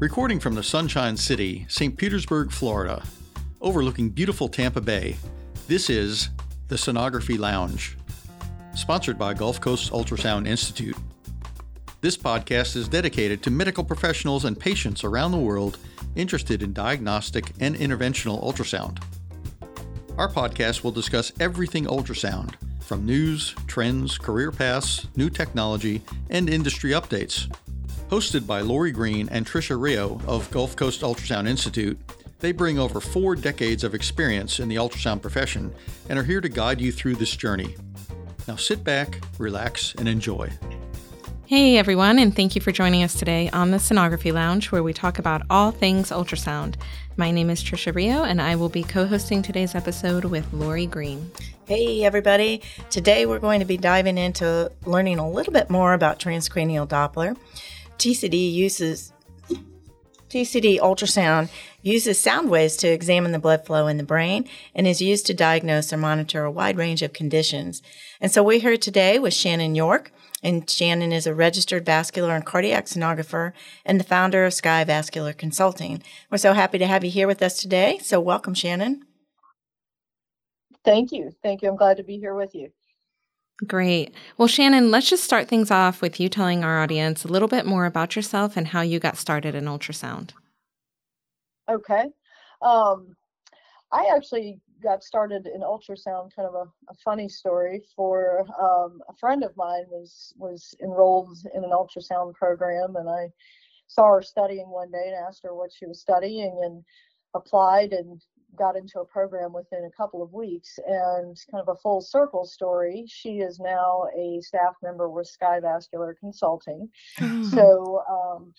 Recording from the Sunshine City, St. Petersburg, Florida, overlooking beautiful Tampa Bay, this is the Sonography Lounge, sponsored by Gulfcoast Ultrasound Institute. This podcast is dedicated to medical professionals and patients around the world interested in diagnostic and interventional ultrasound. Our podcast will discuss everything ultrasound, from news, trends, career paths, new technology, and industry updates. Hosted by Lori Green and Trisha Rio of Gulfcoast Ultrasound Institute, they bring over four decades of experience in the ultrasound profession and are here to guide you through this journey. Now sit back, relax, and enjoy. Hey everyone, and thank you for joining us today on the Sonography Lounge, where we talk about all things ultrasound. My name is Trisha Rio, and I will be co hosting today's episode with Lori Green. Hey everybody, today we're going to be diving into learning a little bit more about transcranial Doppler. TCD uses TCD ultrasound uses sound waves to examine the blood flow in the brain and is used to diagnose or monitor a wide range of conditions. And so we're here today with Shannon York, and Shannon is a registered vascular and cardiac sonographer and the founder of Sky Vascular Consulting. We're so happy to have you here with us today. So welcome, Shannon. Thank you. Thank you. I'm glad to be here with you. Great. Well, Shannon, let's just start things off with you telling our audience a little bit more about yourself and how you got started in ultrasound. Okay. Um, I actually got started in ultrasound, kind of a, a funny story. For um, a friend of mine was was enrolled in an ultrasound program, and I saw her studying one day and asked her what she was studying, and applied and got into a program within a couple of weeks and kind of a full circle story she is now a staff member with sky vascular consulting mm-hmm. so um,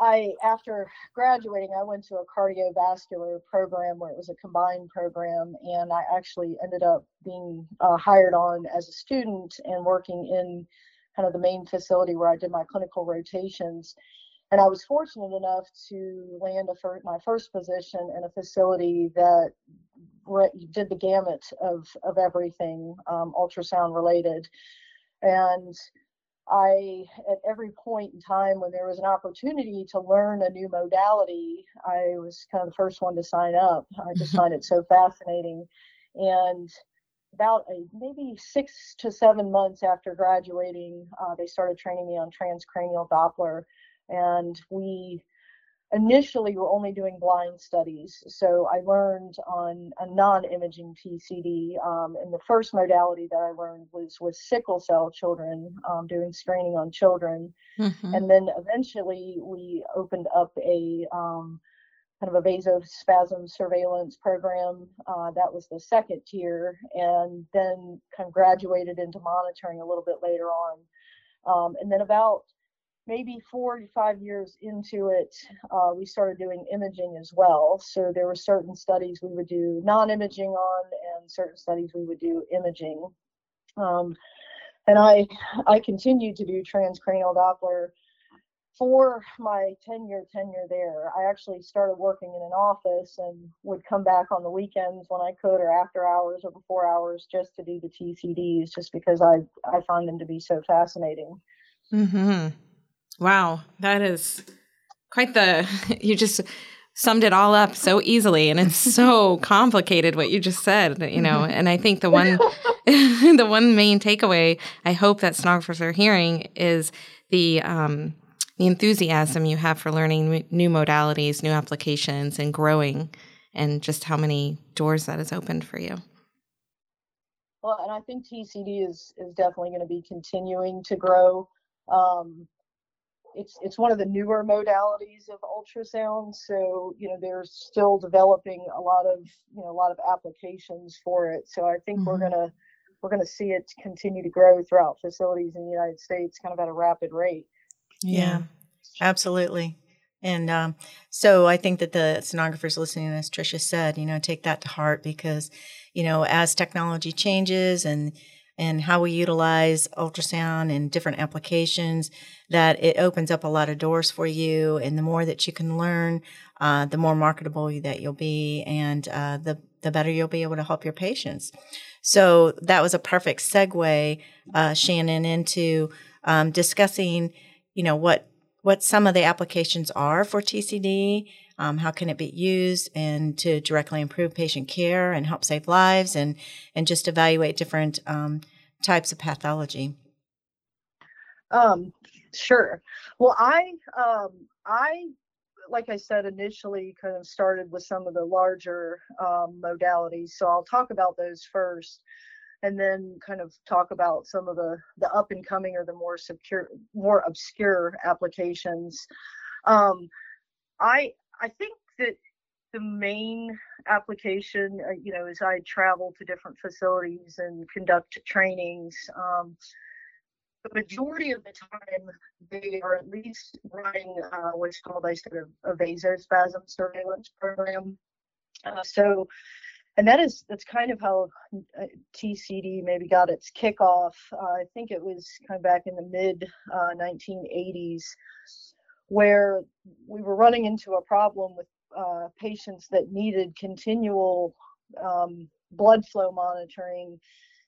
i after graduating i went to a cardiovascular program where it was a combined program and i actually ended up being uh, hired on as a student and working in kind of the main facility where i did my clinical rotations and I was fortunate enough to land a fir- my first position in a facility that re- did the gamut of of everything um, ultrasound related, and I at every point in time when there was an opportunity to learn a new modality, I was kind of the first one to sign up. I just find it so fascinating, and about a, maybe six to seven months after graduating, uh, they started training me on transcranial Doppler and we initially were only doing blind studies. So I learned on a non-imaging TCD. Um, and the first modality that I learned was with sickle cell children, um, doing screening on children. Mm-hmm. And then eventually we opened up a um, kind of a vasospasm surveillance program. Uh, that was the second tier, and then kind of graduated into monitoring a little bit later on. Um, and then about maybe four to five years into it, uh, we started doing imaging as well. So there were certain studies we would do non-imaging on, and certain studies we would do imaging. Um, and I I continued to do transcranial Doppler for my 10 year tenure there. I actually started working in an office and would come back on the weekends when I could, or after hours, or before hours, just to do the TCDs, just because I I find them to be so fascinating. Hmm. Wow, that is quite the you just summed it all up so easily and it's so complicated what you just said, you know. And I think the one the one main takeaway I hope that sonographers are hearing is the um the enthusiasm you have for learning new modalities, new applications and growing and just how many doors that has opened for you. Well, and I think TCD is is definitely going to be continuing to grow. Um, it's it's one of the newer modalities of ultrasound so you know they're still developing a lot of you know a lot of applications for it. So i think mm-hmm. we're gonna we're gonna see it continue to grow throughout facilities in the united states kind of at a rapid rate. Yeah, yeah. absolutely. And um, so i think that the sonographers listening as trisha said you know take that to heart because you know as technology changes and and how we utilize ultrasound in different applications, that it opens up a lot of doors for you. And the more that you can learn, uh, the more marketable that you'll be, and uh, the the better you'll be able to help your patients. So that was a perfect segue, uh, Shannon, into um, discussing, you know, what what some of the applications are for TCD, um, how can it be used, and to directly improve patient care and help save lives, and and just evaluate different um, types of pathology. Um, sure. Well, I um, I like I said initially, kind of started with some of the larger um, modalities. So I'll talk about those first and then kind of talk about some of the the up and coming or the more secure more obscure applications um, i i think that the main application uh, you know as i travel to different facilities and conduct trainings um, the majority of the time they are at least running uh, what's called I said a, a vasospasm surveillance program. Uh, so and that is that's kind of how uh, TCD maybe got its kickoff. Uh, I think it was kind of back in the mid uh, 1980s, where we were running into a problem with uh, patients that needed continual um, blood flow monitoring.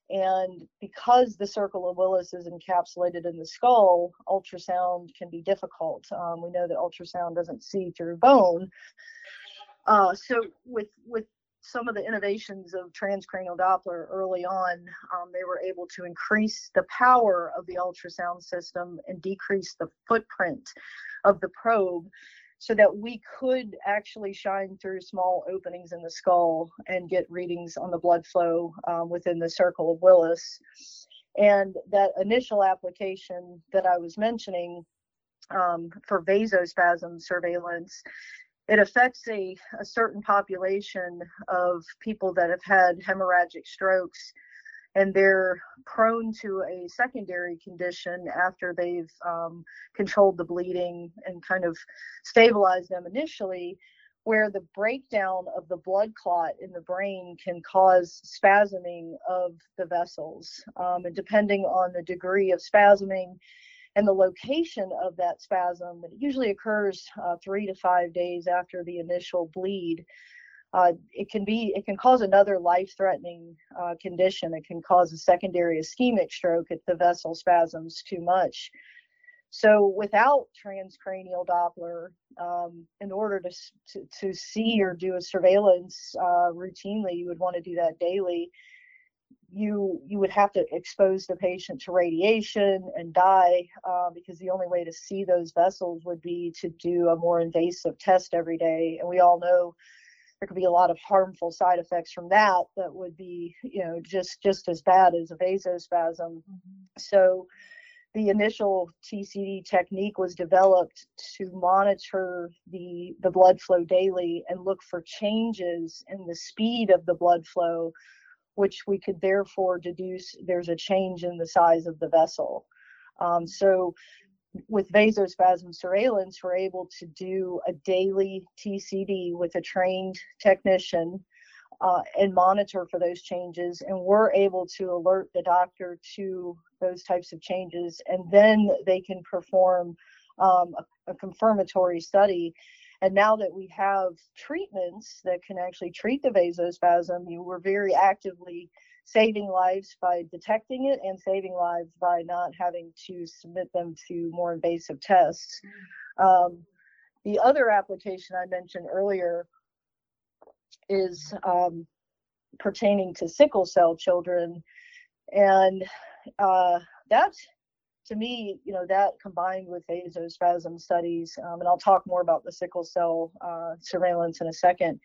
And because the circle of Willis is encapsulated in the skull, ultrasound can be difficult. Um, we know that ultrasound doesn't see through bone. Uh, so with with some of the innovations of transcranial Doppler early on, um, they were able to increase the power of the ultrasound system and decrease the footprint of the probe so that we could actually shine through small openings in the skull and get readings on the blood flow um, within the circle of Willis. And that initial application that I was mentioning um, for vasospasm surveillance it affects a, a certain population of people that have had hemorrhagic strokes and they're prone to a secondary condition after they've um, controlled the bleeding and kind of stabilized them initially where the breakdown of the blood clot in the brain can cause spasming of the vessels um, and depending on the degree of spasming and the location of that spasm. It usually occurs uh, three to five days after the initial bleed. Uh, it can be it can cause another life-threatening uh, condition. It can cause a secondary ischemic stroke if the vessel spasms too much. So without transcranial Doppler, um, in order to, to, to see or do a surveillance uh, routinely, you would want to do that daily you you would have to expose the patient to radiation and dye uh, because the only way to see those vessels would be to do a more invasive test every day and we all know there could be a lot of harmful side effects from that that would be you know just just as bad as a vasospasm mm-hmm. so the initial TCD technique was developed to monitor the the blood flow daily and look for changes in the speed of the blood flow which we could therefore deduce there's a change in the size of the vessel. Um, so with vasospasm surveillance, we're able to do a daily TCD with a trained technician uh, and monitor for those changes. And we're able to alert the doctor to those types of changes. And then they can perform um, a, a confirmatory study and now that we have treatments that can actually treat the vasospasm, you were very actively saving lives by detecting it and saving lives by not having to submit them to more invasive tests. Um, the other application I mentioned earlier is um, pertaining to sickle cell children. And uh, that's to me, you know, that combined with vasospasm studies, um, and I'll talk more about the sickle cell uh, surveillance in a second.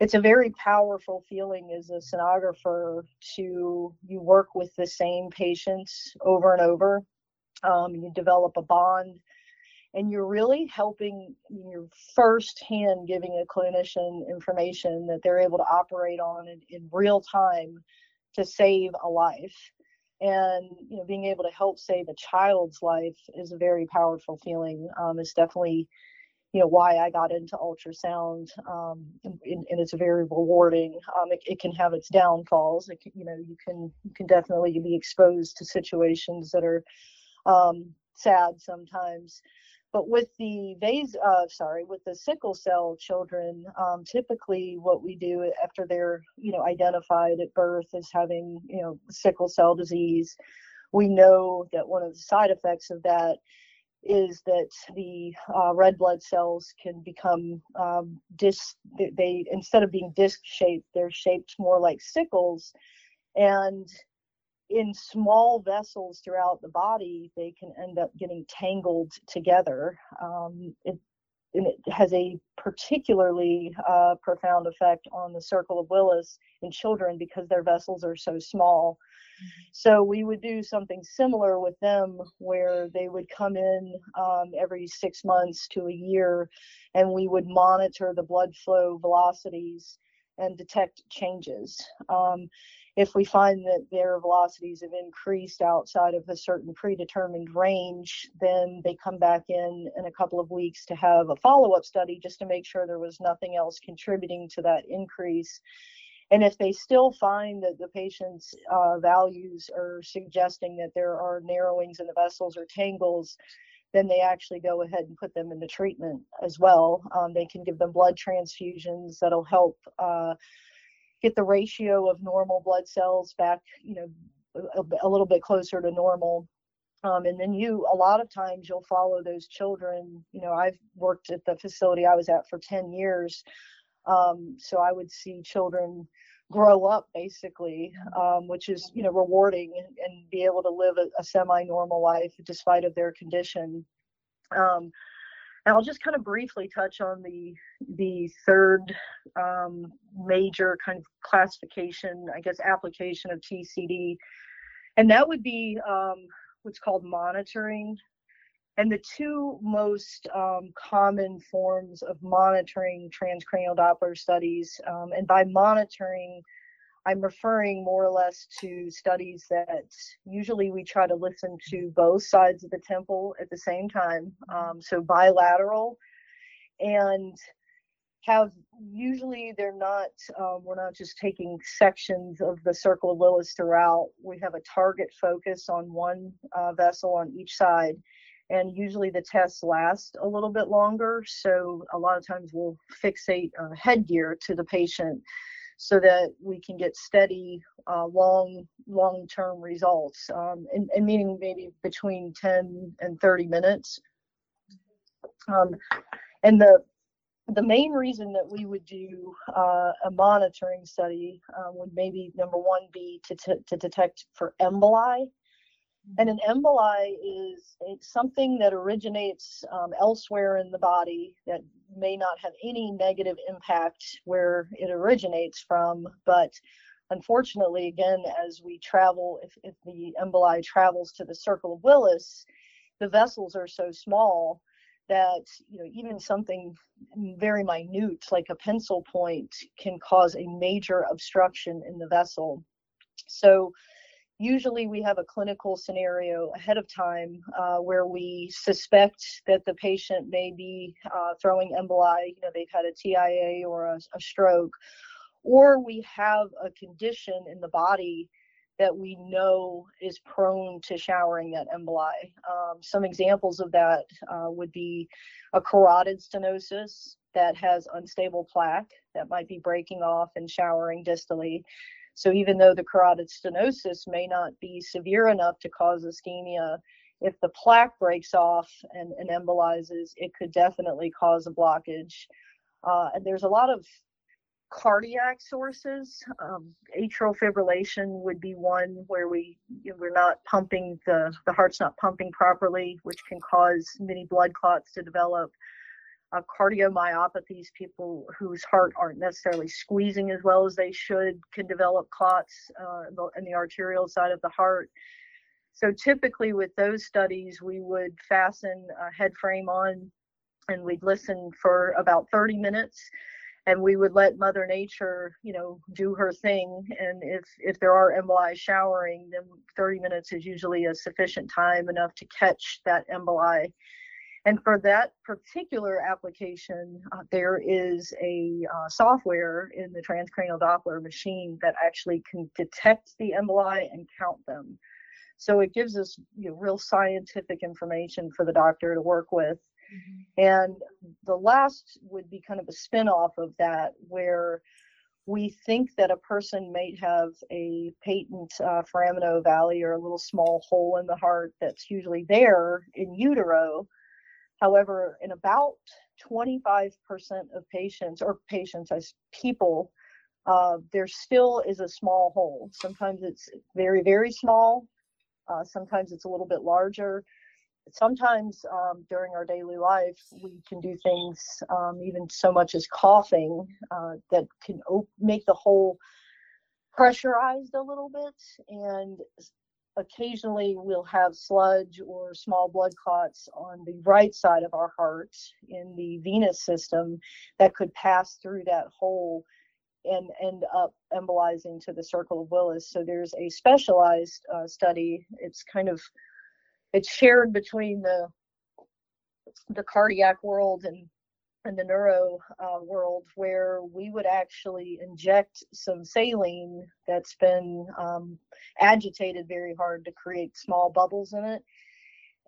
It's a very powerful feeling as a sonographer to you work with the same patients over and over. Um, you develop a bond, and you're really helping. You're firsthand giving a clinician information that they're able to operate on in, in real time to save a life and you know being able to help save a child's life is a very powerful feeling um, it's definitely you know why i got into ultrasound um, and, and, it's very rewarding. Um, it, it, can have its downfalls. It can, you know you can you can definitely be exposed to situations that are um, sad sometimes. But with the uh, sorry, with the sickle cell children, um, typically what we do after they're, you know, identified at birth as having, you know, sickle cell disease, we know that one of the side effects of that is that the uh, red blood cells can become um, disc. They, instead of being disc shaped, they're shaped more like sickles, and in small vessels throughout the body, they can end up getting tangled together. Um, it, and it has a particularly uh, profound effect on the circle of Willis in children because their vessels are so small. So we would do something similar with them where they would come in um, every six months to a year and we would monitor the blood flow velocities and detect changes. Um, if we find that their velocities have increased outside of a certain predetermined range, then they come back in in a couple of weeks to have a follow up study just to make sure there was nothing else contributing to that increase. And if they still find that the patient's uh, values are suggesting that there are narrowings in the vessels or tangles, then they actually go ahead and put them into treatment as well. Um, they can give them blood transfusions that'll help uh, get the ratio of normal blood cells back, you know, a, a little bit closer to normal. Um, and then you, a lot of times, you'll follow those children. You know, I've worked at the facility I was at for 10 years. Um, so I would see children grow up basically, um, which is you know rewarding and, be able to live a, a semi-normal life despite of their condition. Um, and I'll just kind of briefly touch on the the third um, major kind of classification, I guess, application of TCD, and that would be um, what's called monitoring and the two most um, common forms of monitoring transcranial Doppler studies, um, and by monitoring, I'm referring more or less to studies that usually we try to listen to both sides of the temple at the same time, um, so bilateral, and have usually they're not um, we're not just taking sections of the circle of Willis throughout. We have a target focus on one uh, vessel on each side and usually the tests last a little bit longer. So a lot of times we'll fixate uh, headgear to the patient so that we can get steady, uh, long, long-term results, um, and, and, meaning maybe between 10 and 30 minutes. Um, and the the main reason that we would do uh, a monitoring study uh, would maybe number one be to, to, to detect for emboli and an emboli is something that originates um, elsewhere in the body that may not have any negative impact where it originates from, but unfortunately, again, as we travel, if, if the emboli travels to the circle of Willis, the vessels are so small that you know even something very minute like a pencil point can cause a major obstruction in the vessel. So usually we have a clinical scenario ahead of time uh, where we suspect that the patient may be uh, throwing emboli, you know, they've had a TIA or a, a, stroke, or we have a condition in the body that we know is prone to showering that emboli. Um, some examples of that uh, would be a carotid stenosis that has unstable plaque that might be breaking off and showering distally. So even though the carotid stenosis may not be severe enough to cause ischemia, if the plaque breaks off and, and embolizes, it could definitely cause a blockage. Uh, and there's a lot of cardiac sources. Um, atrial fibrillation would be one where we we're not pumping the the heart's not pumping properly, which can cause many blood clots to develop uh, cardiomyopathies, people whose heart aren't necessarily squeezing as well as they should, can develop clots uh, in the arterial side of the heart. So typically with those studies, we would fasten a head frame on and we'd listen for about 30 minutes. And we would let mother nature you know do her thing. And if if there are emboli showering then 30 minutes is usually a sufficient time enough to catch that emboli and for that particular application, uh, there is a uh, software in the transcranial Doppler machine that actually can detect the emboli and count them. So it gives us you know, real scientific information for the doctor to work with. Mm-hmm. And the last would be kind of a spin off of that, where we think that a person might have a patent uh, foramen ovale or a little small hole in the heart that's usually there in utero. However, in about 25% of patients or patients as people, uh, there still is a small hole. Sometimes it's very, very small. Uh, sometimes it's a little bit larger sometimes um, during our daily life, we can do things, um, even so much as coughing, uh, that can op- make the hole pressurized a little bit. And occasionally we'll have sludge or small blood clots on the right side of our heart in the venous system that could pass through that hole and end up embolizing to the circle of Willis. So there's a specialized uh, study. It's kind of it's shared between the the cardiac world and and the neuro uh, world where we would actually inject some saline that's been um, agitated very hard to create small bubbles in it.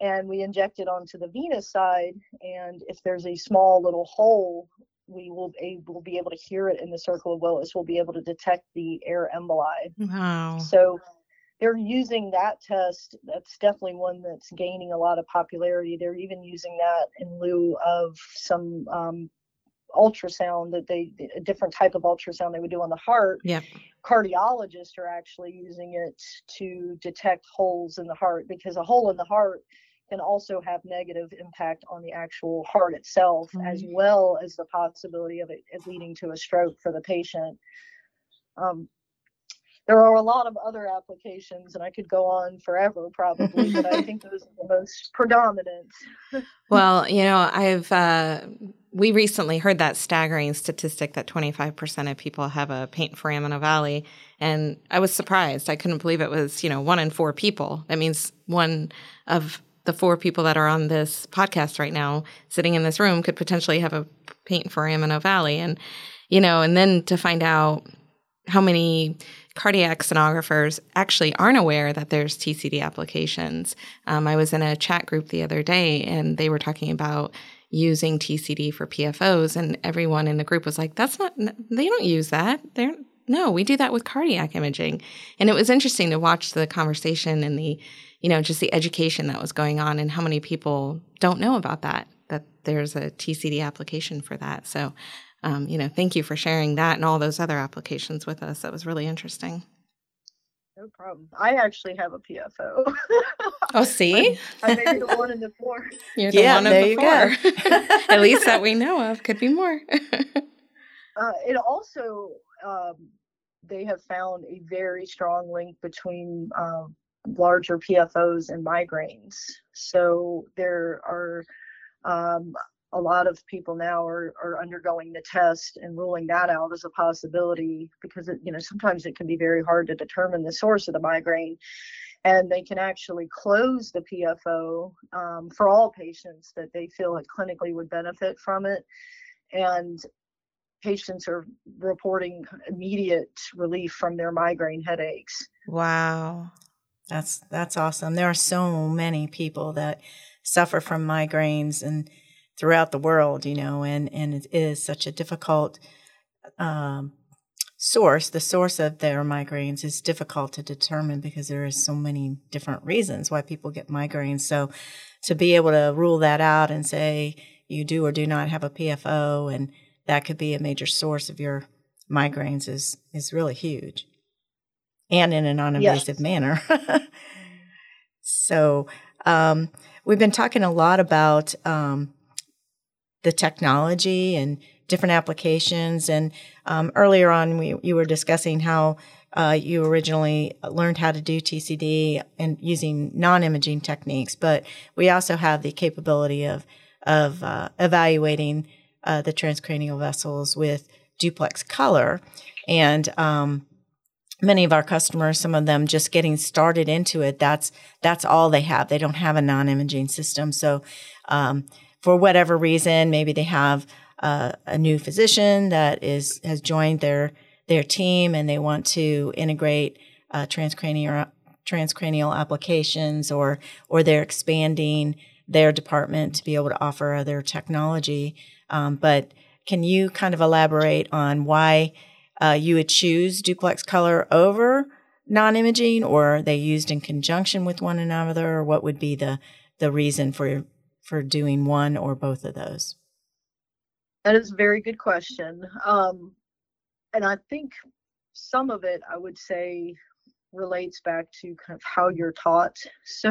And we inject it onto the venous side and if there's a small little hole we will able be able to hear it in the circle of willis we'll be able to detect the air emboli. Wow. So they're using that test. That's definitely one that's gaining a lot of popularity. They're even using that in lieu of some um, ultrasound that they a different type of ultrasound they would do on the heart. Yeah. Cardiologists are actually using it to detect holes in the heart because a hole in the heart can also have negative impact on the actual heart itself mm-hmm. as well as the possibility of it leading to a stroke for the patient. Um, there are a lot of other applications and i could go on forever probably but i think those are the most predominant. Well you know i've uh, we recently heard that staggering statistic that 25% of people have a paint patent foramen ovale and i was surprised. I couldn't believe it was you know one in four people. That means one of the four people that are on this podcast right now sitting in this room could potentially have a paint patent foramen ovale and you know and then to find out how many cardiac sonographers actually aren't aware that there's TCD applications. Um, I was in a chat group the other day and they were talking about using TCD for PFOs, and everyone in the group was like, "That's not. They don't use that. They're no, we do that with cardiac imaging." And it was interesting to watch the conversation and the, you know, just the education that was going on, and how many people don't know about that. That there's a TCD application for that. So um, you know, thank you for sharing that and all those other applications with us. That was really interesting. No problem. I actually have a PFO. oh, see? I may be the one in the four. You're the yeah, one of the four. At least that we know of. Could be more. uh, it also, um, they have found a very strong link between uh, larger PFOs and migraines. So there are um, a lot of people now are, are undergoing the test and ruling that out as a possibility because it, you know sometimes it can be very hard to determine the source of the migraine. And they can actually close the PFO um, for all patients that they feel like clinically would benefit from it. And patients are reporting immediate relief from their migraine headaches. Wow. That's that's awesome. There are so many people that suffer from migraines and throughout the world, you know, and, and it is such a difficult um, source. The source of their migraines is difficult to determine because there is so many different reasons why people get migraines. So to be able to rule that out and say you do or do not have a PFO and that could be a major source of your migraines is is really huge and in a non-invasive yes. manner. so um, we've been talking a lot about um, the technology and different applications. And um, earlier on, we, you were discussing how uh, you originally learned how to do TCD and using non-imaging techniques, but we also have the capability of of uh, evaluating uh, the transcranial vessels with duplex color, and um, many of our customers, some of them just getting started into it. That's that's all they have. They don't have a non-imaging system, so. Um, for whatever reason, maybe they have uh, a new physician that is has joined their their team and they want to integrate uh, transcranial transcranial applications or or they're expanding their department to be able to offer other technology. Um, but can you kind of elaborate on why uh, you would choose duplex color over non-imaging, or are they used in conjunction with one another, or what would be the the reason for for doing one or both of those? That is a very good question. Um, and I think some of it, I would say, relates back to kind of how you're taught. So,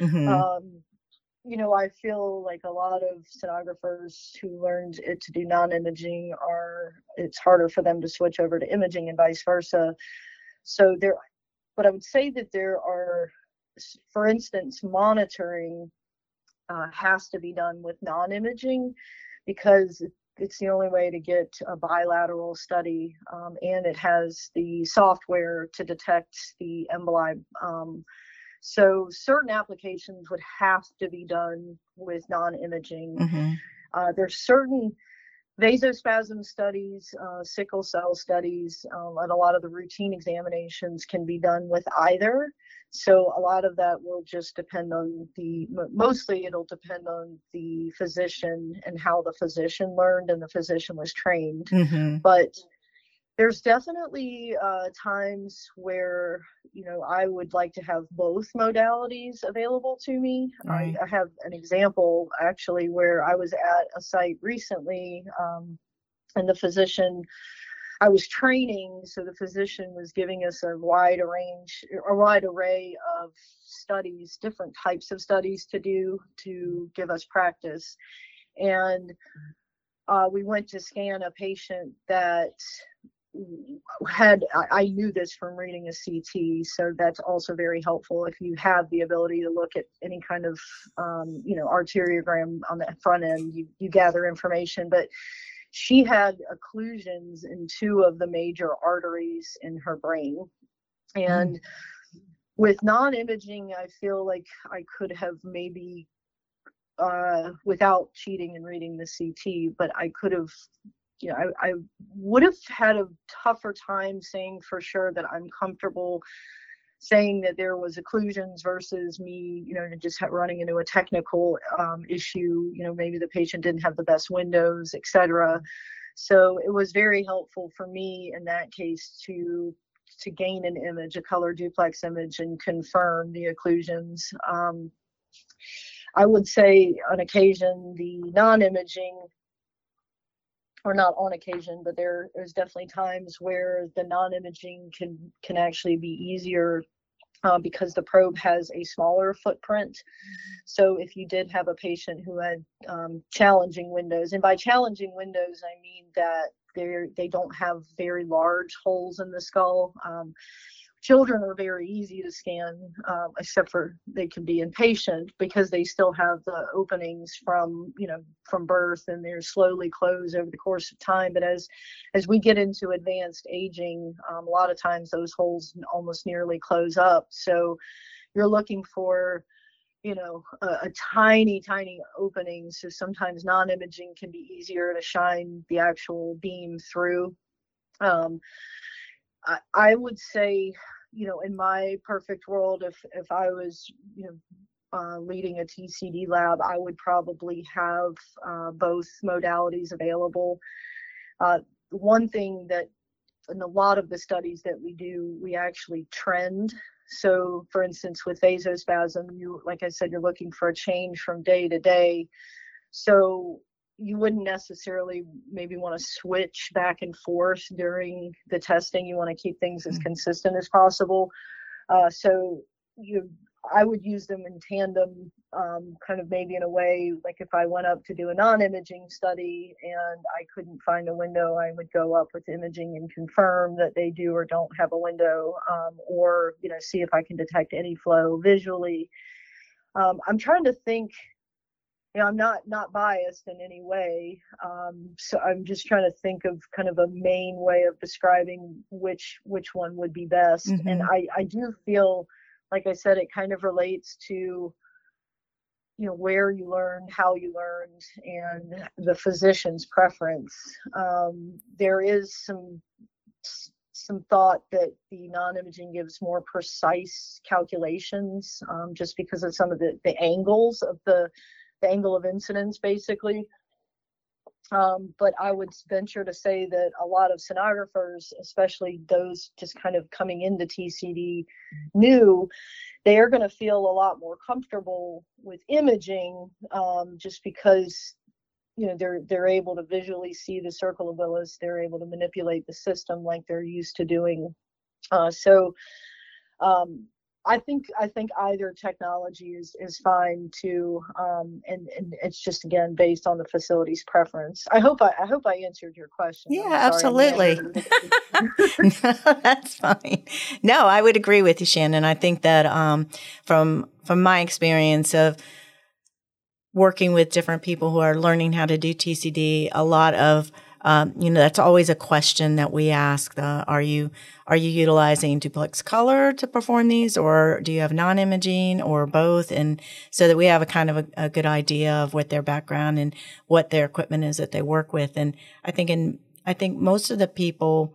mm-hmm. um, you know, I feel like a lot of sonographers who learned it to do non-imaging are it's harder for them to switch over to imaging and vice versa. So there, but I would say that there are, for instance, monitoring uh, has to be done with non-imaging because it's the only way to get a bilateral study, um, and it has the software to detect the emboli. Um, so certain applications would have to be done with non-imaging. Mm-hmm. Uh, there's certain vasospasm studies, uh, sickle cell studies, um, and a lot of the routine examinations can be done with either. So a lot of that will just depend on the, mostly it'll depend on the physician and how the physician learned and the physician was trained. Mm-hmm. But there's definitely uh, times where you know I would like to have both modalities available to me. Right. I, I, have an example actually where I was at a site recently, um, and the physician I was training, so the physician was giving us a wide range, a wide array of studies, different types of studies to do to give us practice, and uh, we went to scan a patient that had I, knew this from reading a CT, so that's also very helpful if you have the ability to look at any kind of um, you know arteriogram on the front end. You you gather information, but she had occlusions in two of the major arteries in her brain. And mm. with non imaging, I feel like I could have maybe, uh, without cheating and reading the CT, but I could have, you know, I, I would have had a tougher time saying for sure that I'm comfortable saying that there was occlusions versus me, you know, just running into a technical um, issue. You know, maybe the patient didn't have the best windows, etc. So it was very helpful for me in that case to to gain an image, a color duplex image, and confirm the occlusions. Um, I would say on occasion the non-imaging or not on occasion, but there there's definitely times where the non-imaging can can actually be easier uh, because the probe has a smaller footprint. So if you did have a patient who had um, challenging windows, and by challenging windows I mean that they they don't have very large holes in the skull. Um, children are very easy to scan, um, except for they can be impatient because they still have the openings from you know from birth and they're slowly close over the course of time. But as as we get into advanced aging, um, a lot of times those holes almost nearly close up. So you're looking for you know a, a, tiny tiny opening so sometimes non-imaging can be easier to shine the actual beam through um, I, would say, you know, in my perfect world, if if I was, you know, uh, leading a TCD lab, I would probably have uh, both modalities available. Uh, one thing that in a lot of the studies that we do, we actually trend. So, for instance, with vasospasm, you, like I said, you're looking for a change from day to day. So, you wouldn't necessarily maybe want to switch back and forth during the testing. You want to keep things as mm-hmm. consistent as possible. Uh, so you, I would use them in tandem, um, kind of maybe in a way like if I went up to do a non-imaging study and I couldn't find a window, I would go up with imaging and confirm that they do or don't have a window, um, or you know see if I can detect any flow visually. Um, I'm trying to think you know, I'm not not biased in any way. Um, so I'm just trying to think of kind of a main way of describing which which one would be best. Mm-hmm. And I I do feel, like I said, it kind of relates to you know where you learned, how you learned, and the physician's preference. Um, there is some some thought that the non-imaging gives more precise calculations um, just because of some of the, the angles of the the angle of incidence basically. Um, but I would venture to say that a lot of sonographers, especially those just kind of coming into TCD new, they are going to feel a lot more comfortable with imaging um, just because you know they're they're able to visually see the circle of Willis. They're able to manipulate the system like they're used to doing. Uh, so um, I think I think either technology is is fine too, um, and and it's just again based on the facility's preference. I hope I, I hope I answered your question. Yeah, absolutely. no, that's fine. No, I would agree with you, Shannon. I think that um, from from my experience of working with different people who are learning how to do TCD, a lot of um, you know, that's always a question that we ask. Uh, are you are you utilizing duplex color to perform these, or do you have non-imaging, or both? And so that we have a kind of a, a good idea of what their background and what their equipment is that they work with. And I think in I think most of the people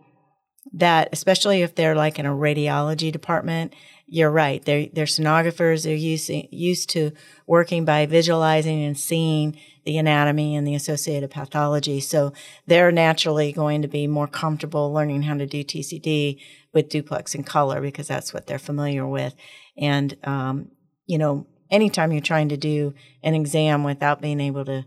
that, especially if they're like in a radiology department, you're right. They're, they're sonographers. They're used, used to working by visualizing and seeing the anatomy and the associated pathology. So they're naturally going to be more comfortable learning how to do TCD with duplex and color because that's what they're familiar with. And, um, you know, anytime you're trying to do an exam without being able to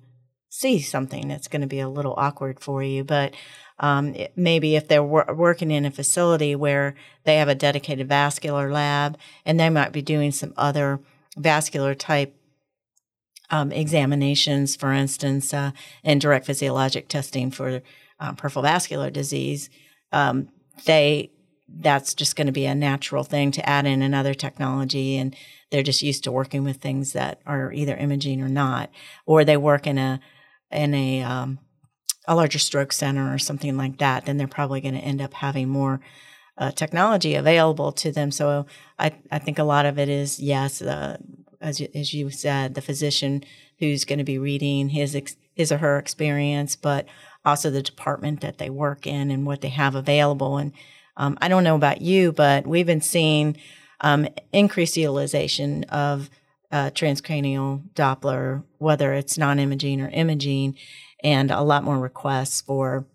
see something, it's going to be a little awkward for you. But um, maybe if they're wor- working in a facility where they have a dedicated vascular lab and they might be doing some other vascular type um, examinations, for instance, uh, and direct physiologic testing for uh, peripheral vascular disease, um, they that's just going to be a natural thing to add in another technology, and they're just used to working with things that are either imaging or not, or they work in a in a um, a larger stroke center or something like that. Then they're probably going to end up having more uh, technology available to them. So I, I think a lot of it is yes, uh, as you, as you said, the physician who's going to be reading his ex, his or her experience, but also the department that they work in and what they have available. And um, I don't know about you, but we've been seeing um, increased utilization of uh, transcranial Doppler, whether it's non-imaging or imaging, and a lot more requests for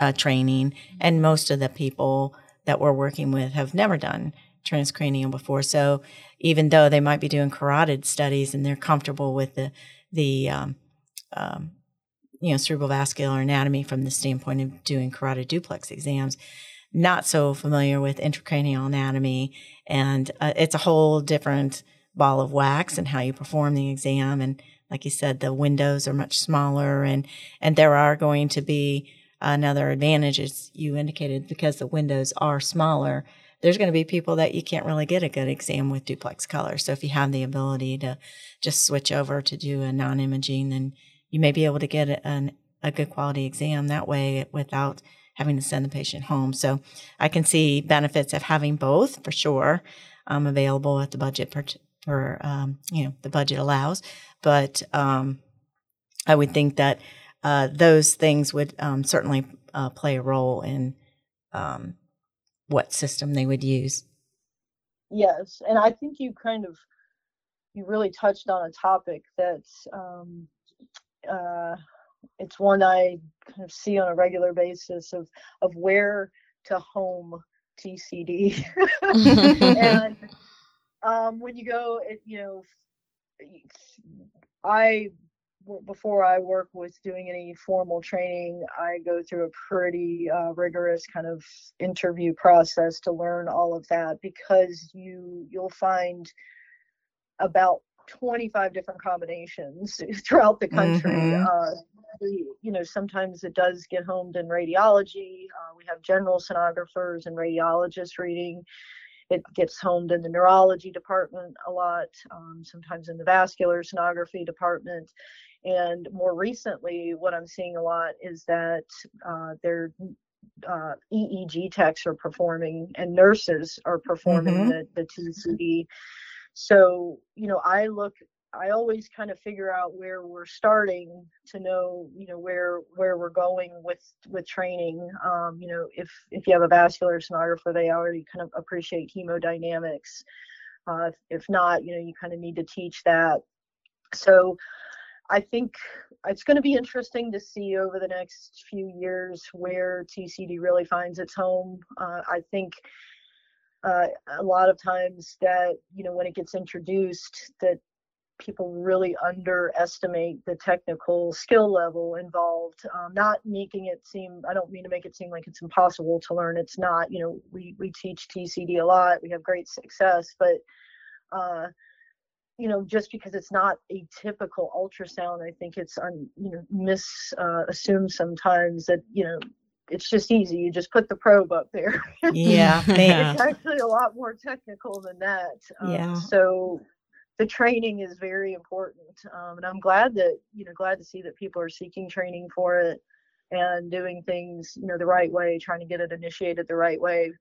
uh, training. And most of the people that we're working with have never done transcranial before. So even though they might be doing carotid studies and they're comfortable with the the um, um, you know cerebral vascular anatomy from the standpoint of doing carotid duplex exams, not so familiar with intracranial anatomy, and uh, it's a whole different ball of wax and how you perform the exam. And like you said, the windows are much smaller, and and there are going to be another advantage, as you indicated, because the windows are smaller there's going to be people that you can't really get a good exam with duplex color. So if you have the ability to just switch over to do a non-imaging, then you may be able to get an, a good quality exam that way without having to send the patient home. So I can see benefits of having both for sure um, available at the budget per, per um, you know the budget allows. But um, I would think that uh, those things would um, certainly uh, play a role in um, what system they would use. Yes, and I think you kind of you really touched on a topic that's um, uh, it's one I kind of see on a regular basis of of where to home TCD, and um, when you go, it, you know, I before I work with doing any formal training, I go through a pretty uh, rigorous kind of interview process to learn all of that because you you'll find about 25 different combinations throughout the country. Mm-hmm. Uh, you know, sometimes it does get homed in radiology. Uh, we have general sonographers and radiologists reading. It gets homed in the neurology department a lot, um, sometimes in the vascular sonography department. And more recently, what I'm seeing a lot is that uh, their uh, EEG techs are performing and nurses are performing mm-hmm. the, the TCD. So, you know, I look, I always kind of figure out where we're starting to know, you know, where where we're going with with training. Um, you know, if if you have a vascular sonographer, they already kind of appreciate hemodynamics. Uh, if, not, you know, you kind of need to teach that. So I think it's going to be interesting to see over the next few years where TCD really finds its home. Uh, I think uh, a lot of times that you know when it gets introduced that people really underestimate the technical skill level involved um, not making it seem i don't mean to make it seem like it's impossible to learn it's not you know we we teach tcd a lot we have great success but uh, you know just because it's not a typical ultrasound i think it's un, you know mis uh, assumed sometimes that you know it's just easy. You just put the probe up there. Yeah, it's actually a lot more technical than that. Um, yeah. So the training is very important, um, and I'm glad that you know glad to see that people are seeking training for it and doing things you know the right way, trying to get it initiated the right way.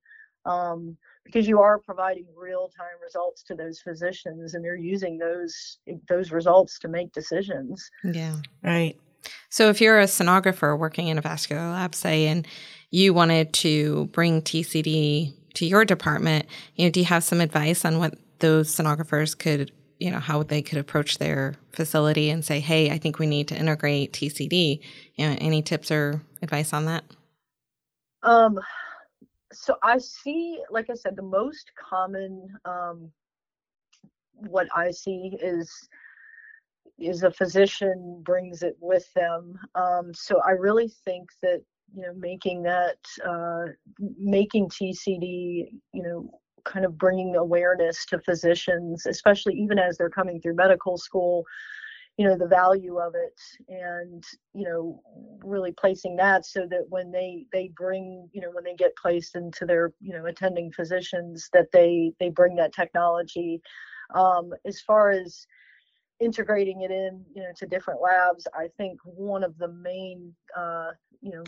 Um, because you are providing real time results to those physicians and they're using those those results to make decisions yeah right so, if you're a sonographer working in a vascular lab, say, and you wanted to bring TCD to your department, you know, do you have some advice on what those sonographers could, you know, how they could approach their facility and say, hey, I think we need to integrate TCD? You know, any tips or advice on that? Um, so I see, like I said, the most common, um, what I see is is a physician brings it with them. Um, so I really think that you know making that uh, making TCD you know kind of bringing awareness to physicians, especially even as they're coming through medical school. You know the value of it, and you know really placing that so that when they they bring you know when they get placed into their you know attending physicians that they they bring that technology. Um, as far as integrating it in you know to different labs i think one of the main uh, you know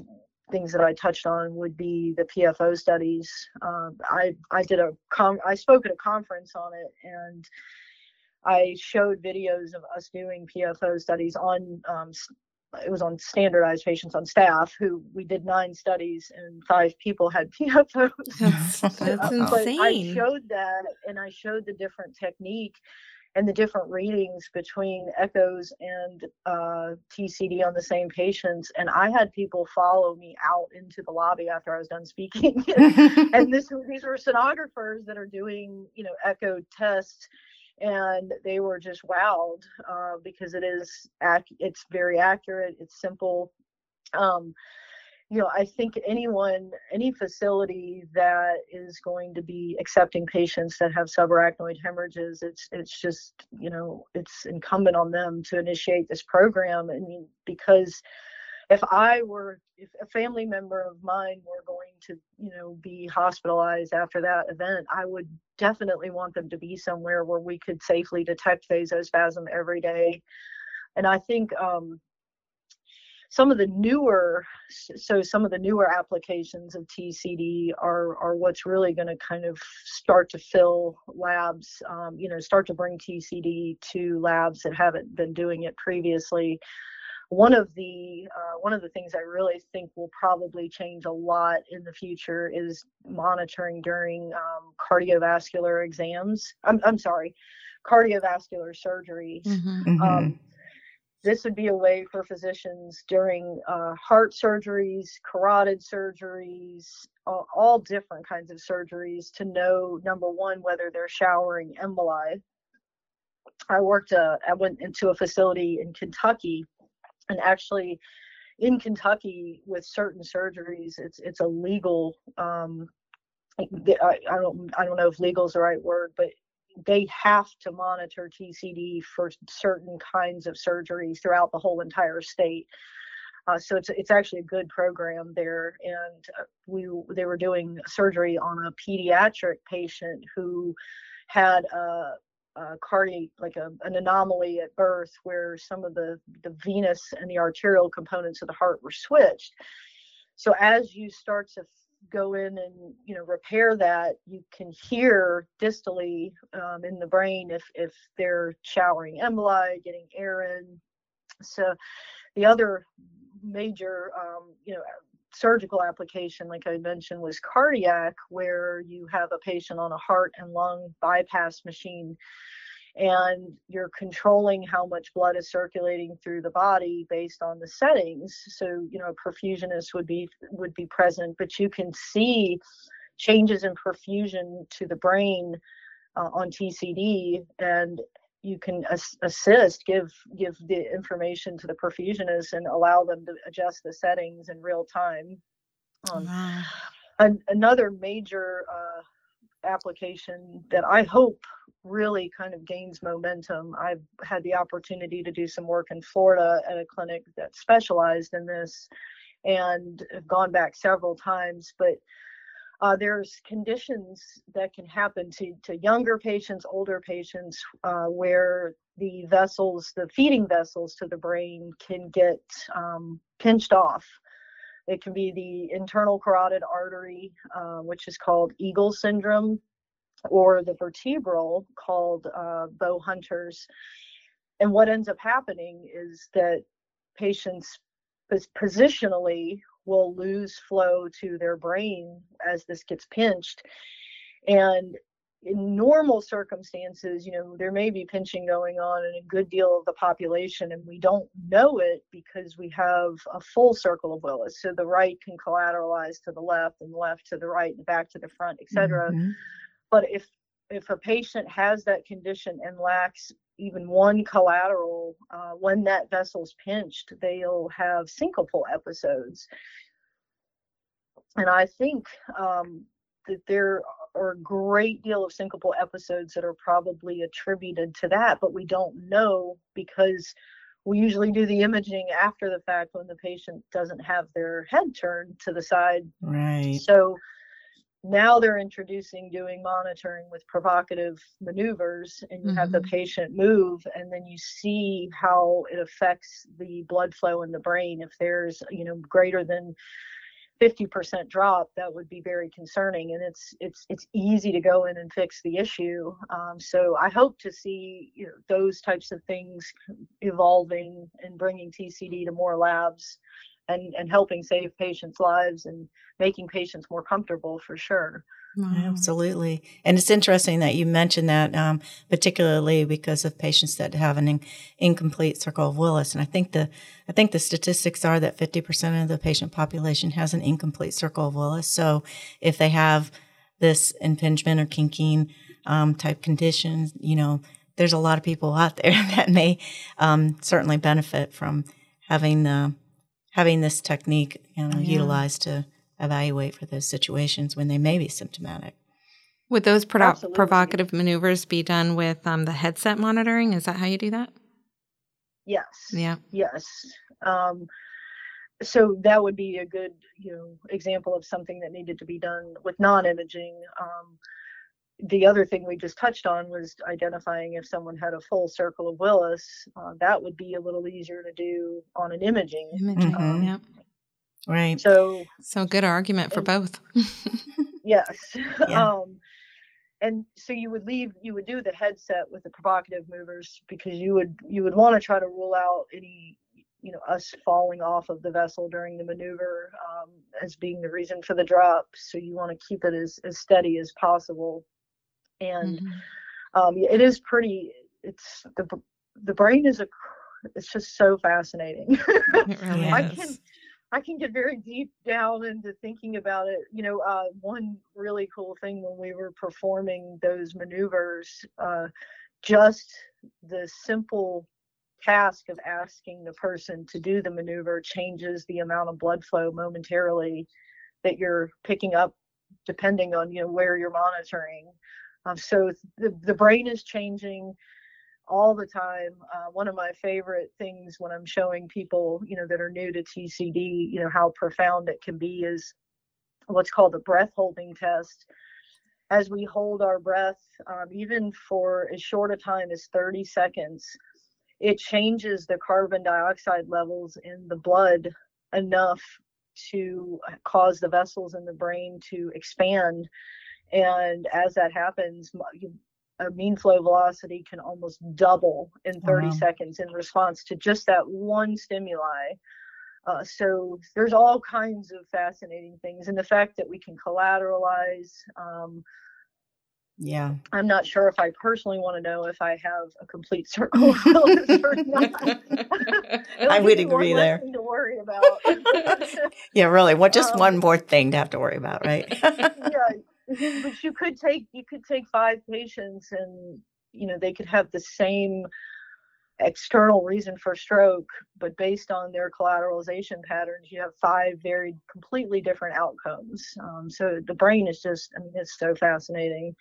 things that i touched on would be the pfo studies uh, i i did a com- i spoke at a conference on it and i showed videos of us doing pfo studies on um, it was on standardized patients on staff who we did nine studies and five people had PFOs. That's, that's insane. But I showed that and I showed the different technique and the different readings between echoes and uh, TCD on the same patients. And I had people follow me out into the lobby after I was done speaking. and this, these were sonographers that are doing, you know, echo tests. And they were just wowed uh, because it is, ac- it's very accurate. It's simple. Um, you know, I think anyone, any facility that is going to be accepting patients that have subarachnoid hemorrhages, it's it's just you know it's incumbent on them to initiate this program. I mean, because if I were, if a family member of mine were going to, you know, be hospitalized after that event, I would definitely want them to be somewhere where we could safely detect vasospasm every day. And I think um, some of the newer so some of the newer applications of tcd are are what's really going to kind of start to fill labs um, you know start to bring tcd to labs that haven't been doing it previously one of the uh, one of the things I really think will probably change a lot in the future is monitoring during um, cardiovascular exams. I'm I'm sorry, cardiovascular surgeries. Mm-hmm. Um, mm-hmm this would be a way for physicians during uh, heart surgeries, carotid surgeries, all, all different kinds of surgeries to know number one whether they're showering emboli. I worked, uh, I went into a facility in Kentucky, and actually, in Kentucky, with certain surgeries, it's it's a legal. Um, I, I don't I don't know if legal is the right word, but they have to monitor TCD for certain kinds of surgeries throughout the whole entire state. Uh, so it's it's actually a good program there, and uh, we they were doing surgery on a pediatric patient who had a, a cardiac like a, an anomaly at birth where some of the the venous and the arterial components of the heart were switched. So as you start to go in and you know repair that you can hear distally um, in the brain if if they're showering emboli getting air in. So the other major um, you know surgical application like i mentioned was cardiac where you have a patient on a heart and lung bypass machine and you're controlling how much blood is circulating through the body based on the settings so you know a perfusionist would be would be present but you can see changes in perfusion to the brain uh, on tcd and you can as- assist give give the information to the perfusionist and allow them to adjust the settings in real time um, Wow. an, another major uh, application that I hope really kind of gains momentum. I've had the opportunity to do some work in Florida at a clinic that specialized in this and have gone back several times, but uh, there's conditions that can happen to, to younger patients, older patients, uh, where the vessels, the feeding vessels to the brain, can get um, pinched off. It can be the internal carotid artery, uh, which is called Eagle syndrome, or the vertebral called uh, Bow Hunters. And what ends up happening is that patients pos- positionally will lose flow to their brain as this gets pinched. And in normal circumstances, you know, there may be pinching going on in a good deal of the population, and we don't know it because we have a full circle of Willis. So the right can collateralize to the left, and the left to the right, and back to the front, etc. Mhm. But if if a patient has that condition and lacks even one collateral, uh, when that vessel's pinched, they'll have syncopal episodes. And I think um, that there are a great deal of syncopal episodes that are probably attributed to that, but we don't know because we usually do the imaging after the fact when the patient doesn't have their head turned to the side Right. so now they're introducing doing monitoring with provocative maneuvers, and you have the Mhm. patient move, and then you see how it affects the blood flow in the brain. If there's, you know, greater than 50% drop, that would be very concerning, and it's it's it's easy to go in and fix the issue. Um, so I hope to see you know those types of things evolving and bringing TCD to more labs and and helping save patients' lives and making patients more comfortable for sure. Wow. Absolutely. And it's interesting that you mentioned that, um, particularly because of patients that have an in- incomplete circle of Willis. And I think the, I think the statistics are that 50% of the patient population has an incomplete circle of Willis. So if they have this impingement or kinking, um, type condition, you know, there's a lot of people out there that may, um, certainly benefit from having, uh, having this technique, you know, Yeah. utilized to evaluate for those situations when they may be symptomatic. Would those prodo- Absolutely. provocative maneuvers be done with um, the headset monitoring? Is that how you do that? Yes. Yeah. Yes. Um, so that would be a good, you know, example of something that needed to be done with non-imaging. Um, the other thing we just touched on was identifying if someone had a full circle of Willis. Uh, that would be a little easier to do on an imaging. Imaging. Mhm. Yeah. Right. So So good argument for And- both. yes. Yeah. um, and so you would leave you would do the headset with the provocative movers because you would you would want to try to rule out any you know us falling off of the vessel during the maneuver um, as being the reason for the drop so you want to keep it as, as steady as possible and Mhm. um, it is pretty it's the the brain is a it's just so fascinating really I can I can get very deep down into thinking about it. You know, uh, one really cool thing when we were performing those maneuvers, uh, just the simple task of asking the person to do the maneuver changes the amount of blood flow momentarily that you're picking up, depending on you know where you're monitoring. Um, so the the brain is changing all the time. Uh, one of my favorite things when I'm showing people, you know, that are new to TCD, you know, how profound it can be is what's called the breath holding test. As we hold our breath, um, even for as short a time as 30 seconds, it changes the carbon dioxide levels in the blood enough to cause the vessels in the brain to expand. And as that happens, a mean flow velocity can almost double in 30 Wow. seconds in response to just that one stimuli. Uh, so there's all kinds of fascinating things, and the fact that we can collateralize um, Yeah. I'm not sure if I personally want to know if I have a complete circle of Willis or not. I would agree there. To worry about. yeah, really. What just Um, one more thing to have to worry about, right? yeah, but you could take you could take five patients and you know they could have the same external reason for stroke, but based on their collateralization patterns, you have five very completely different outcomes. Um, so the brain is just, I mean, it's so fascinating.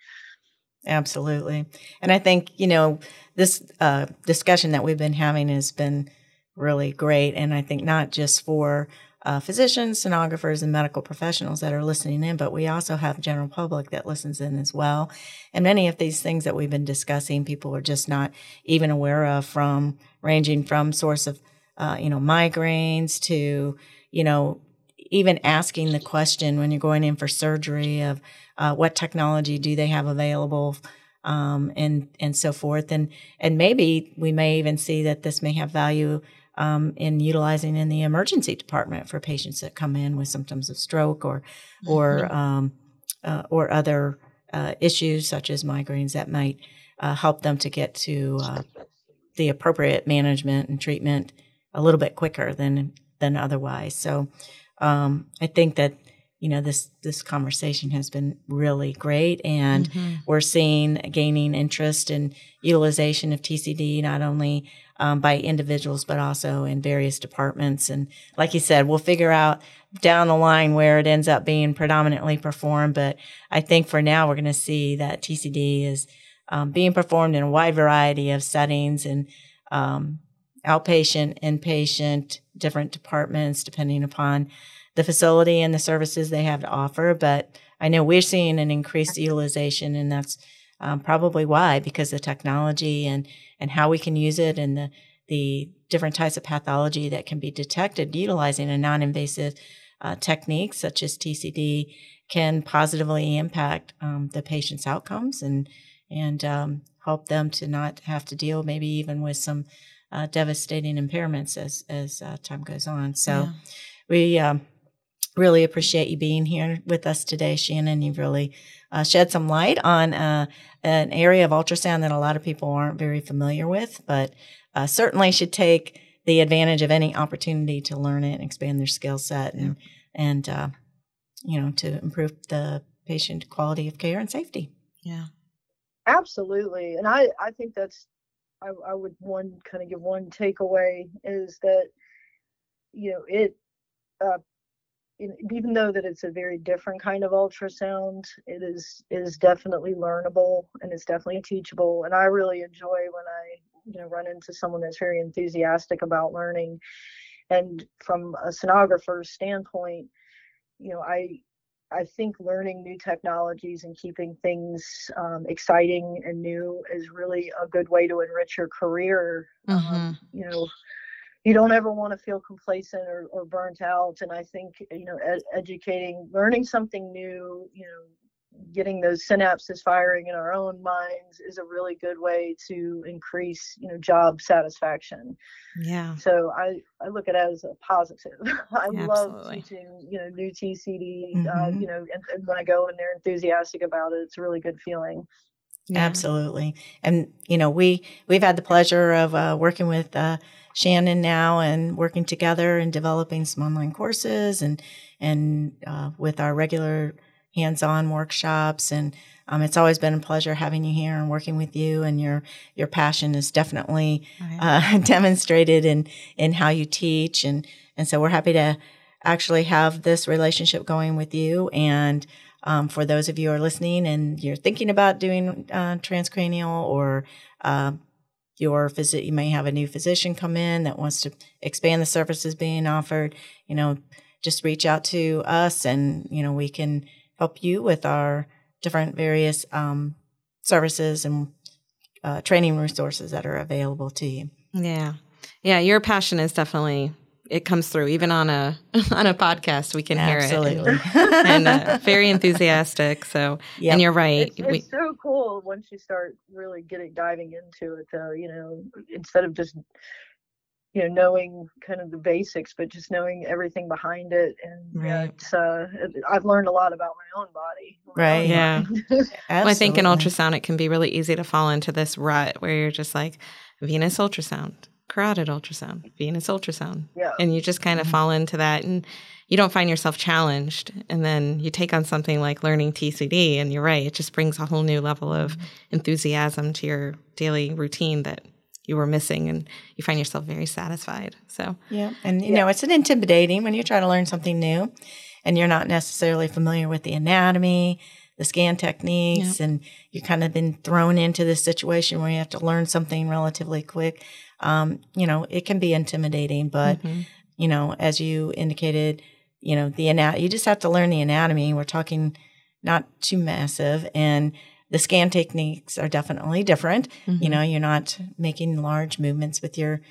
Absolutely. And I think, you know, this uh, discussion that we've been having has been really great. And I think not just for uh, physicians, sonographers, and medical professionals that are listening in, but we also have general public that listens in as well. And many of these things that we've been discussing, people are just not even aware of from ranging from source of, uh, you know, migraines to, you know, even asking the question when you're going in for surgery of uh, what technology do they have available um, and and so forth and and maybe we may even see that this may have value um, in utilizing in the emergency department for patients that come in with symptoms of stroke or or Mm-hmm. um, uh, or other uh, issues such as migraines that might uh, help them to get to uh, the appropriate management and treatment a little bit quicker than than otherwise. So um, I think that you know this this conversation has been really great, and Mhm. we're seeing gaining interest in utilization of TCD not only um, by individuals but also in various departments. And like you said, we'll figure out down the line where it ends up being predominantly performed. But I think for now we're going to see that TCD is um, being performed in a wide variety of settings and um, outpatient, inpatient, different departments, depending upon the facility and the services they have to offer. But I know we're seeing an increased utilization, and that's um, probably why, because the technology and and how we can use it, and the the different types of pathology that can be detected utilizing a non-invasive uh, technique such as TCD can positively impact um, the patient's outcomes and and um, help them to not have to deal maybe even with some uh, devastating impairments as as uh, time goes on. So Yeah. we um, really appreciate you being here with us today, Shannon. You've really uh, shed some light on uh, an area of ultrasound that a lot of people aren't very familiar with, but uh, certainly should take the advantage of any opportunity to learn it and expand their skill set and and uh, you know to improve the patient quality of care and safety. Yeah. Absolutely. And I, I think that's, I, I would one kind of give one takeaway is that, you know, it, uh, in, even though that it's a very different kind of ultrasound, it is is definitely learnable and it's definitely teachable. And I really enjoy when I you know run into someone that's very enthusiastic about learning. And from a sonographer's standpoint, you know, I I think learning new technologies and keeping things um, exciting and new is really a good way to enrich your career. Um, you know, you don't ever want to feel complacent or, or burnt out. And I think, you know, ed- educating, learning something new, you know, getting those synapses firing in our own minds is a really good way to increase, you know, job satisfaction. Yeah. So I, I look at it as a positive. I love Absolutely. teaching, you know, new TCD, uh, Mhm. you know, and, and when I go and they're enthusiastic about it, it's a really good feeling. Yeah. Absolutely. And, you know, we, we've had the pleasure of uh, working with uh, Shannon now and working together and developing some online courses and, and uh, with our regular hands-on workshops. And um, it's always been a pleasure having you here and working with you and your, your passion is definitely Right. uh, demonstrated in, in how you teach. And, and so we're happy to actually have this relationship going with you. And um, for those of you who are listening and you're thinking about doing uh, transcranial or uh, your visit, you may have a new physician come in that wants to expand the services being offered, you know, just reach out to us and, you know, we can help you with our different various um, services and uh, training resources that are available to you. Yeah. Yeah. Your passion is definitely, it comes through even on a, on a podcast. We can hear it. Absolutely. And, and uh, very enthusiastic. So, Yep. and you're right. It's, We, so cool once you start really getting diving into it, though, you know, instead of just you know knowing kind of the basics but just knowing everything behind it and Right. it's uh i've learned a lot about my own body Right. Yeah. Well, I think in ultrasound, it can be really easy to fall into this rut where you're just like venous ultrasound, carotid ultrasound, venous ultrasound. yeah And you just kind of mm-hmm. fall into that and you don't find yourself challenged. And then you take on something like learning TCD, and you're right, it just brings a whole new level of mm-hmm. enthusiasm to your daily routine that you were missing. And you find yourself very satisfied. So, Yeah. And, you know, it's an intimidating when you're trying to learn something new and you're not necessarily familiar with the anatomy, the scan techniques, and you kind of been thrown into this situation where you have to learn something relatively quick. Um, you know, it can be intimidating, but, mhm. you know, as you indicated, you know, the anat- you just have to learn the anatomy. We're talking not too massive and the scan techniques are definitely different. Mm-hmm. You know, you're not making large movements with your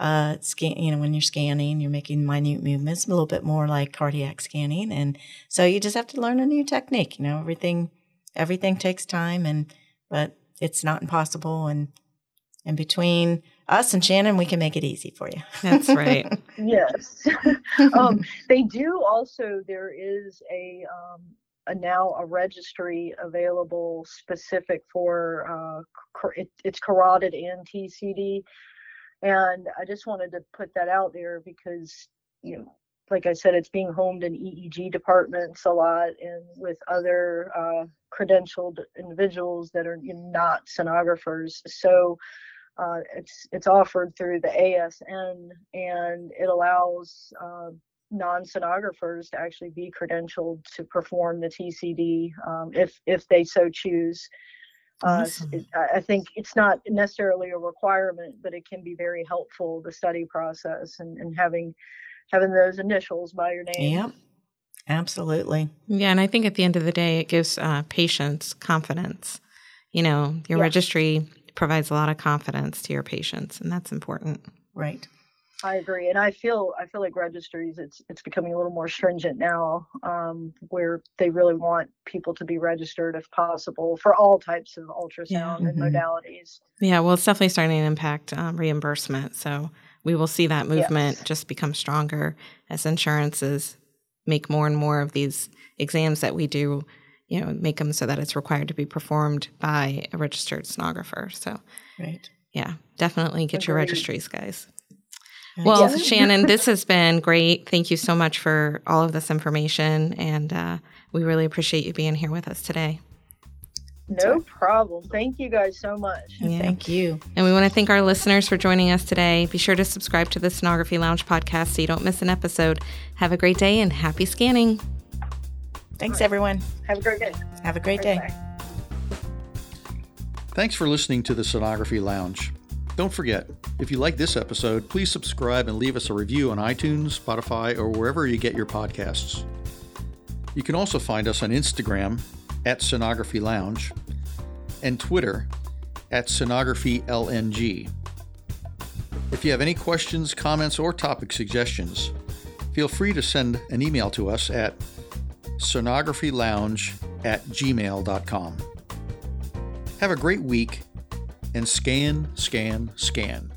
uh, scan. You know, when you're scanning, you're making minute movements, a little bit more like cardiac scanning, and so you just have to learn a new technique. You know, everything everything takes time, and but it's not impossible. And and between us and Shannon, we can make it easy for you. that's right. yes um they do also there is a um a now a registry available specific for uh car- it, it's carotid and tcd and i just wanted to put that out there because you know like i said it's being homed in eeg departments a lot and with other uh credentialed individuals that are not sonographers so uh, it's it's offered through the ASN and it allows uh, non-sonographers to actually be credentialed to perform the TCD um, if if they so choose. Uh, Awesome. it- I I think it's not necessarily a requirement, but it can be very helpful the study process and, and having having those initials by your name. Yep, absolutely. Yeah, and I think at the end of the day, it gives uh, patients confidence. You know, your Yeah. registry provides a lot of confidence to your patients, and that's important. Right. I agree, and I feel I feel like registries it's it's becoming a little more stringent now, um, where they really want people to be registered if possible for all types of ultrasound and Mhm. modalities. Yeah, well, it's definitely starting to impact um, reimbursement. So we will see that movement Yes. just become stronger as insurances make more and more of these exams that we do, you know, make them so that it's required to be performed by a registered sonographer. So, Right. yeah, definitely get your registries, guys. Well, Yeah. Shannon, this has been great. Thank you so much for all of this information. And uh, we really appreciate you being here with us today. No problem. Thank you guys so much. Yeah. Thank you. And we want to thank our listeners for joining us today. Be sure to subscribe to the Sonography Lounge podcast so you don't miss an episode. Have a great day and happy scanning. Thanks, everyone. Have a great day. Have a great day. Bye. Thanks for listening to the Sonography Lounge. Don't forget, if you like this episode, please subscribe and leave us a review on iTunes, Spotify, or wherever you get your podcasts. You can also find us on Instagram at Sonography Lounge and Twitter at SonographyLNG. If you have any questions, comments, or topic suggestions, feel free to send an email to us at sonographylounge at gmail.com. Have a great week and scan, scan, scan.